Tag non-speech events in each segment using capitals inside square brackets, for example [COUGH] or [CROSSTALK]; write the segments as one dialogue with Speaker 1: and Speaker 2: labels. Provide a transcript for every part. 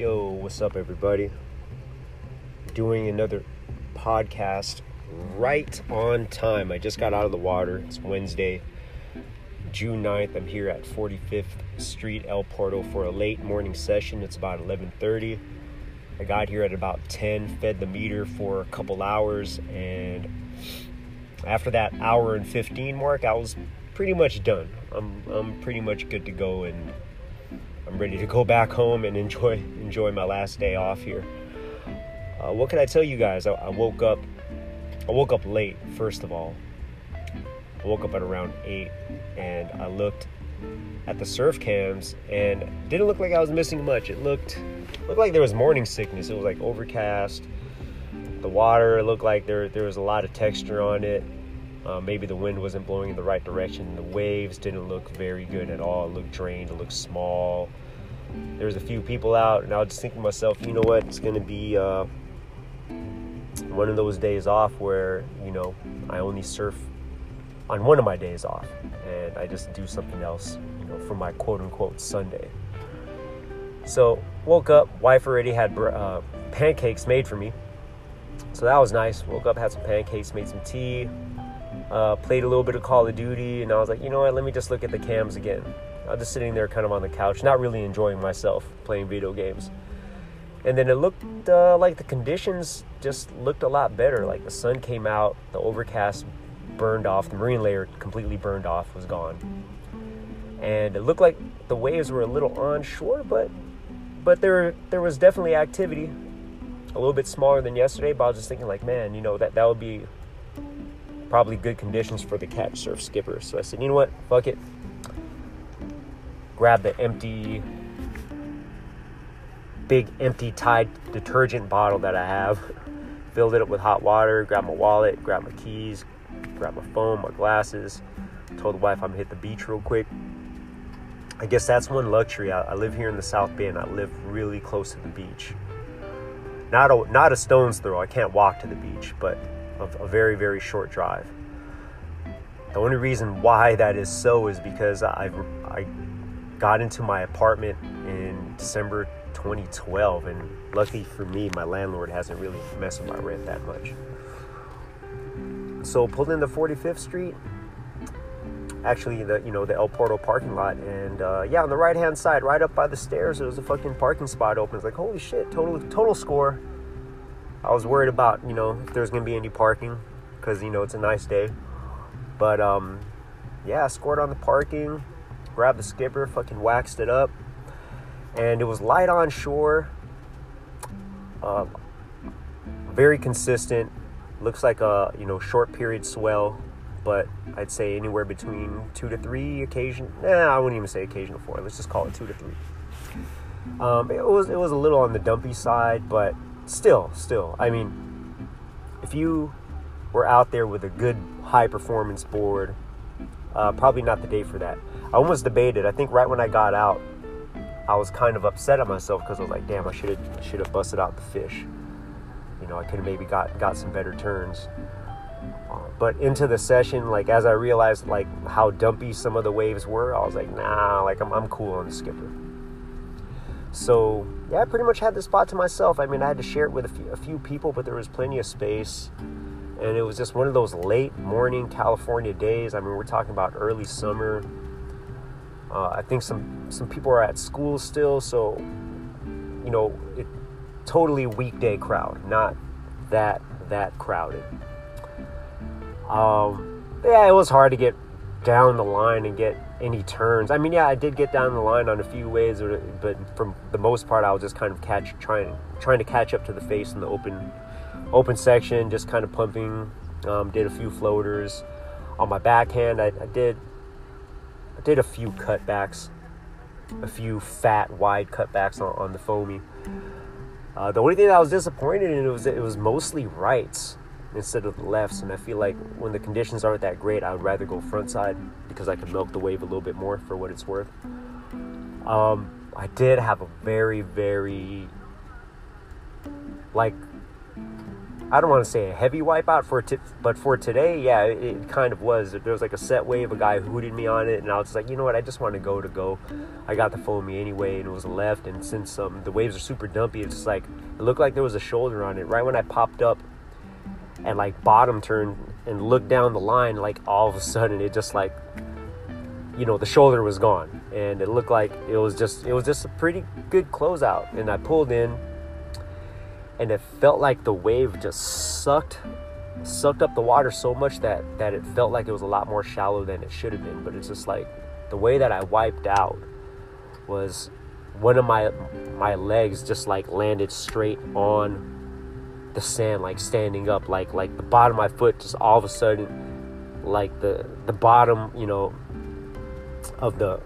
Speaker 1: Yo, what's up, everybody? Doing another podcast right on time. I just got out of the water. It's Wednesday, June 9th. I'm here at 45th Street, El Porto, for a late morning session. It's about 11:30. I got here at about 10, fed the meter for a couple hours, and after that hour and 15 mark, I was pretty much done. I'm I'm pretty much good to go and I'm ready to go back home and enjoy enjoy my last day off here. Uh, what can I tell you guys? I, I, woke up. I woke up late. First of all, I woke up at around eight, and I looked at the surf cams, and didn't look like I was missing much. It looked looked like there was morning sickness. It was like overcast. The water looked like there there was a lot of texture on it. Uh, maybe the wind wasn't blowing in the right direction. The waves didn't look very good at all. It looked drained. It looked small. There was a few people out, and I was just thinking to myself, you know what? It's going to be uh, one of those days off where you know I only surf on one of my days off, and I just do something else, you know, for my quote unquote Sunday. So woke up, wife already had uh, pancakes made for me, so that was nice. Woke up, had some pancakes, made some tea, uh, played a little bit of Call of Duty, and I was like, you know what? Let me just look at the cams again. I was just sitting there, kind of on the couch, not really enjoying myself playing video games. And then it looked uh, like the conditions just looked a lot better. Like the sun came out, the overcast burned off, the marine layer completely burned off, was gone. And it looked like the waves were a little onshore, but but there there was definitely activity. A little bit smaller than yesterday, but I was just thinking like, man, you know, that that would be probably good conditions for the catch surf skipper. So I said, you know what, fuck it. Grab the empty, big empty Tide detergent bottle that I have, filled it up with hot water, grabbed my wallet, grabbed my keys, grabbed my phone, my glasses. Told the wife I'm gonna hit the beach real quick. I guess that's one luxury. I, I live here in the South Bay and I live really close to the beach. Not a, not a stone's throw. I can't walk to the beach, but a, a very, very short drive. The only reason why that is so is because I, I got into my apartment in December 2012, and luckily for me, my landlord hasn't really messed with my rent that much. So pulled into 45th Street, actually the you know the El Porto parking lot, and uh, yeah, on the right hand side, right up by the stairs, there was a fucking parking spot open. It's like holy shit, total total score. I was worried about, you know, if there's gonna be any parking, because you know it's a nice day. But um, yeah, I scored on the parking, grabbed the skipper, fucking waxed it up, and it was light on shore. Uh, very consistent. Looks like a you know short period swell, but I'd say anywhere between two to three occasion. Nah, I wouldn't even say occasional four. Let's just call it two to three. Um, it was it was a little on the dumpy side, but still, still, I mean, if you were out there with a good high performance board, uh, probably not the day for that. I almost debated. I think right when I got out, I was kind of upset at myself because I was like, "Damn, I should have should have busted out the fish." You know, I could have maybe got got some better turns. Uh, but into the session, like as I realized like how dumpy some of the waves were, I was like, "Nah, like I'm I'm cool on the skipper." So yeah, I pretty much had the spot to myself. I mean, I had to share it with a few, a few people, but there was plenty of space. And it was just one of those late morning California days. I mean, we're talking about early summer. Uh, I think some some people are at school still, so you know, it totally weekday crowd, not that that crowded. Um, yeah, it was hard to get down the line and get any turns. I mean, yeah, I did get down the line on a few ways, but for the most part, I was just kind of catch trying trying to catch up to the face in the open open section, just kind of pumping. Um, did a few floaters on my backhand. I, I did I did a few cutbacks, a few fat wide cutbacks on, on the foamy. Uh, the only thing that I was disappointed in was it was mostly rights instead of the lefts. And I feel like when the conditions aren't that great, I would rather go front side because I can milk the wave a little bit more for what it's worth. Um, I did have a very, very like I don't want to say a heavy wipeout for t- but for today, yeah, it, it, kind of was. There was like a set wave, a guy hooted me on it, and I was like, you know what, I just want to go to go. I got the foamy anyway, and it was left. And since um, the waves are super dumpy, it's just like it looked like there was a shoulder on it. Right when I popped up and like bottom turn and look down the line, like all of a sudden it just like you know the shoulder was gone, and it looked like it was just it was just a pretty good closeout. And I pulled in and it felt like the wave just sucked sucked up the water so much that that it felt like it was a lot more shallow than it should have been but it's just like the way that I wiped out was one of my my legs just like landed straight on the sand like standing up like like the bottom of my foot just all of a sudden like the the bottom you know of the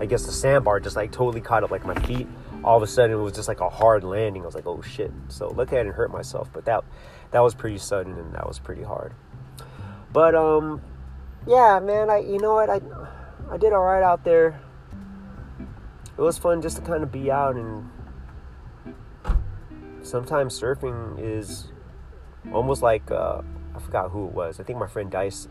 Speaker 1: I guess the sandbar just like totally caught up like my feet all of a sudden it was just like a hard landing. I was like, oh shit. So luckily I didn't hurt myself, but that that was pretty sudden and that was pretty hard. But um yeah, man, I you know what, I I did alright out there. It was fun just to kind of be out and sometimes surfing is almost like uh, I forgot who it was. I think my friend Dice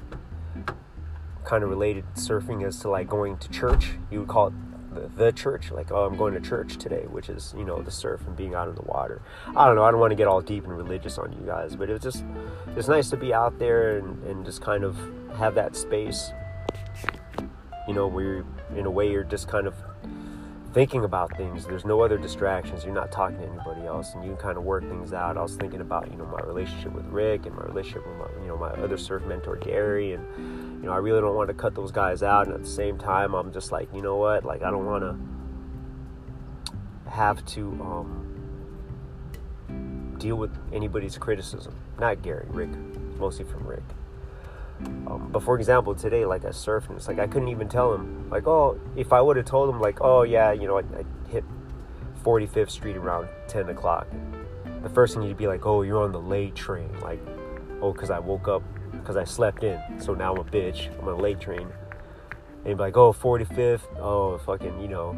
Speaker 1: kind of related surfing as to like going to church. You would call it the, the church like oh i'm going to church today which is you know the surf and being out in the water i don't know i don't want to get all deep and religious on you guys but it was just it's nice to be out there and, and just kind of have that space you know where in a way you're just kind of thinking about things there's no other distractions you're not talking to anybody else and you can kind of work things out i was thinking about you know my relationship with rick and my relationship with my you know my other surf mentor gary and you know, I really don't want to cut those guys out. And at the same time, I'm just like, you know what? Like, I don't want to have to um, deal with anybody's criticism. Not Gary, Rick, mostly from Rick. Um, but for example, today, like I surfed, and it's like I couldn't even tell him, like, oh, if I would have told him, like, oh yeah, you know, I, I hit 45th Street around 10 o'clock. The first thing you'd be like, oh, you're on the late train, like, oh, because I woke up because I slept in. So now I'm a bitch. I'm on a late train. And you'd be like, oh, 45th. Oh, fucking, you know,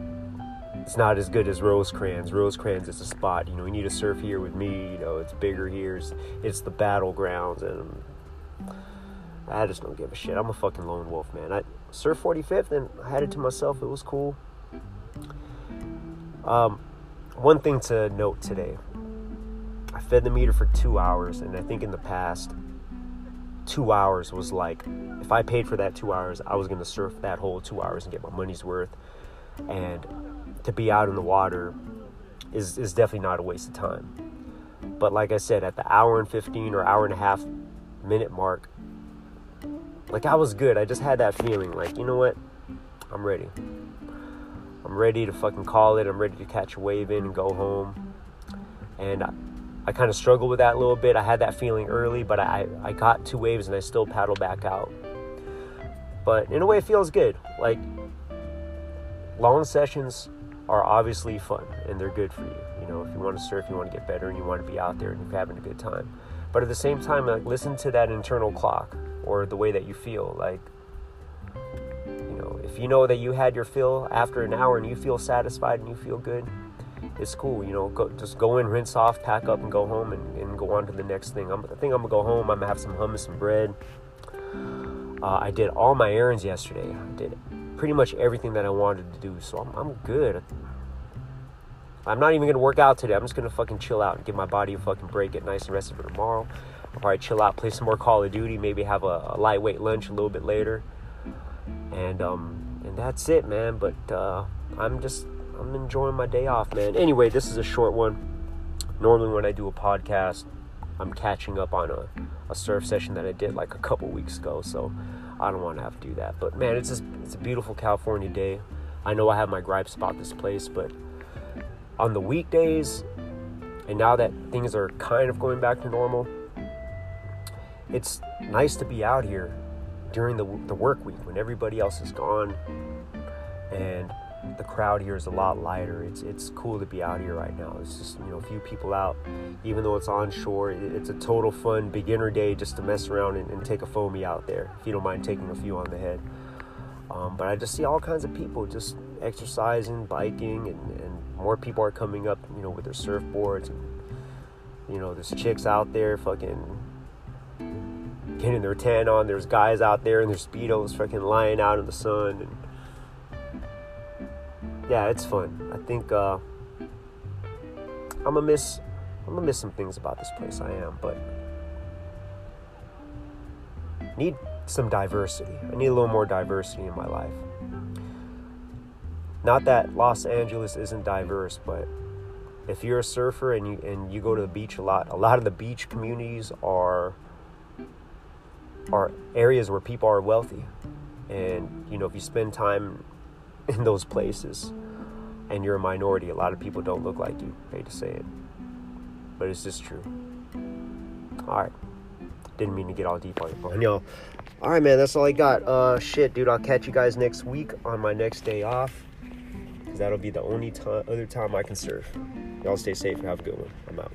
Speaker 1: it's not as good as Rosecrans. Rosecrans is a spot. You know, you need to surf here with me. You know, it's bigger here. It's, it's the battlegrounds. And I just don't give a shit. I'm a fucking lone wolf, man. I surf 45th and I had it to myself. It was cool. Um, one thing to note today I fed the meter for two hours, and I think in the past, two hours was like if I paid for that two hours, I was gonna surf that whole two hours and get my money's worth. And to be out in the water is is definitely not a waste of time. But like I said, at the hour and fifteen or hour and a half minute mark, like I was good. I just had that feeling, like you know what, I'm ready. I'm ready to fucking call it. I'm ready to catch a wave in and go home. And I kind of struggled with that a little bit. I had that feeling early, but I, I got two waves and I still paddled back out. But in a way, it feels good. Like, long sessions are obviously fun and they're good for you. You know, if you want to surf, you want to get better, and you want to be out there and you're having a good time. But at the same time, like, listen to that internal clock or the way that you feel. Like, you know, if you know that you had your fill after an hour and you feel satisfied and you feel good, it's cool. You know, go, just go in, rinse off, pack up, and go home, and, and go on to the next thing. I'm, I think I'm gonna go home. I'm gonna have some hummus and bread. Uh, I did all my errands yesterday. I did pretty much everything that I wanted to do, so I'm, I'm good. I'm not even gonna work out today. I'm just gonna fucking chill out and give my body a fucking break, get nice and rested for tomorrow. I'll probably chill out, play some more Call of Duty, maybe have a, a lightweight lunch a little bit later, and um, and that's it, man. But uh, I'm just I'm enjoying my day off, man. Anyway, this is a short one. Normally, when I do a podcast, I'm catching up on a, a surf session that I did like a couple weeks ago, so I don't want to have to do that. But man, it's just, it's a beautiful California day. I know I have my gripes about this place, but on the weekdays, and now that things are kind of going back to normal, it's nice to be out here during the, the work week when everybody else is gone and the crowd here is a lot lighter. It's it's cool to be out here right now. It's just you know a few people out, even though it's on shore. It's a total fun beginner day just to mess around and, and take a foamy out there. If you don't mind taking a few on the head. Um, but I just see all kinds of people just exercising, biking, and, and more people are coming up, you know, with their surfboards. And You know, there's chicks out there fucking getting their tan on. There's guys out there in their speedos fucking lying out in the sun. And yeah, it's fun. I think uh, I'm gonna miss. I'm gonna miss some things about this place. I am, but need some diversity. I need a little more diversity in my life. Not that Los Angeles isn't diverse, but if you're a surfer and you and you go to the beach a lot, a lot of the beach communities are are areas where people are wealthy. And you know, if you spend time [LAUGHS] in those places and you're a minority, a lot of people don't look like you. I hate to say it. But it's just true. Alright. Didn't mean to get all deep on your phone, y'all. Alright man, that's all I got. Uh shit, dude, I'll catch you guys next week on my next day off. Cause that'll be the only time other time I can surf. Y'all stay safe and have a good one. I'm out.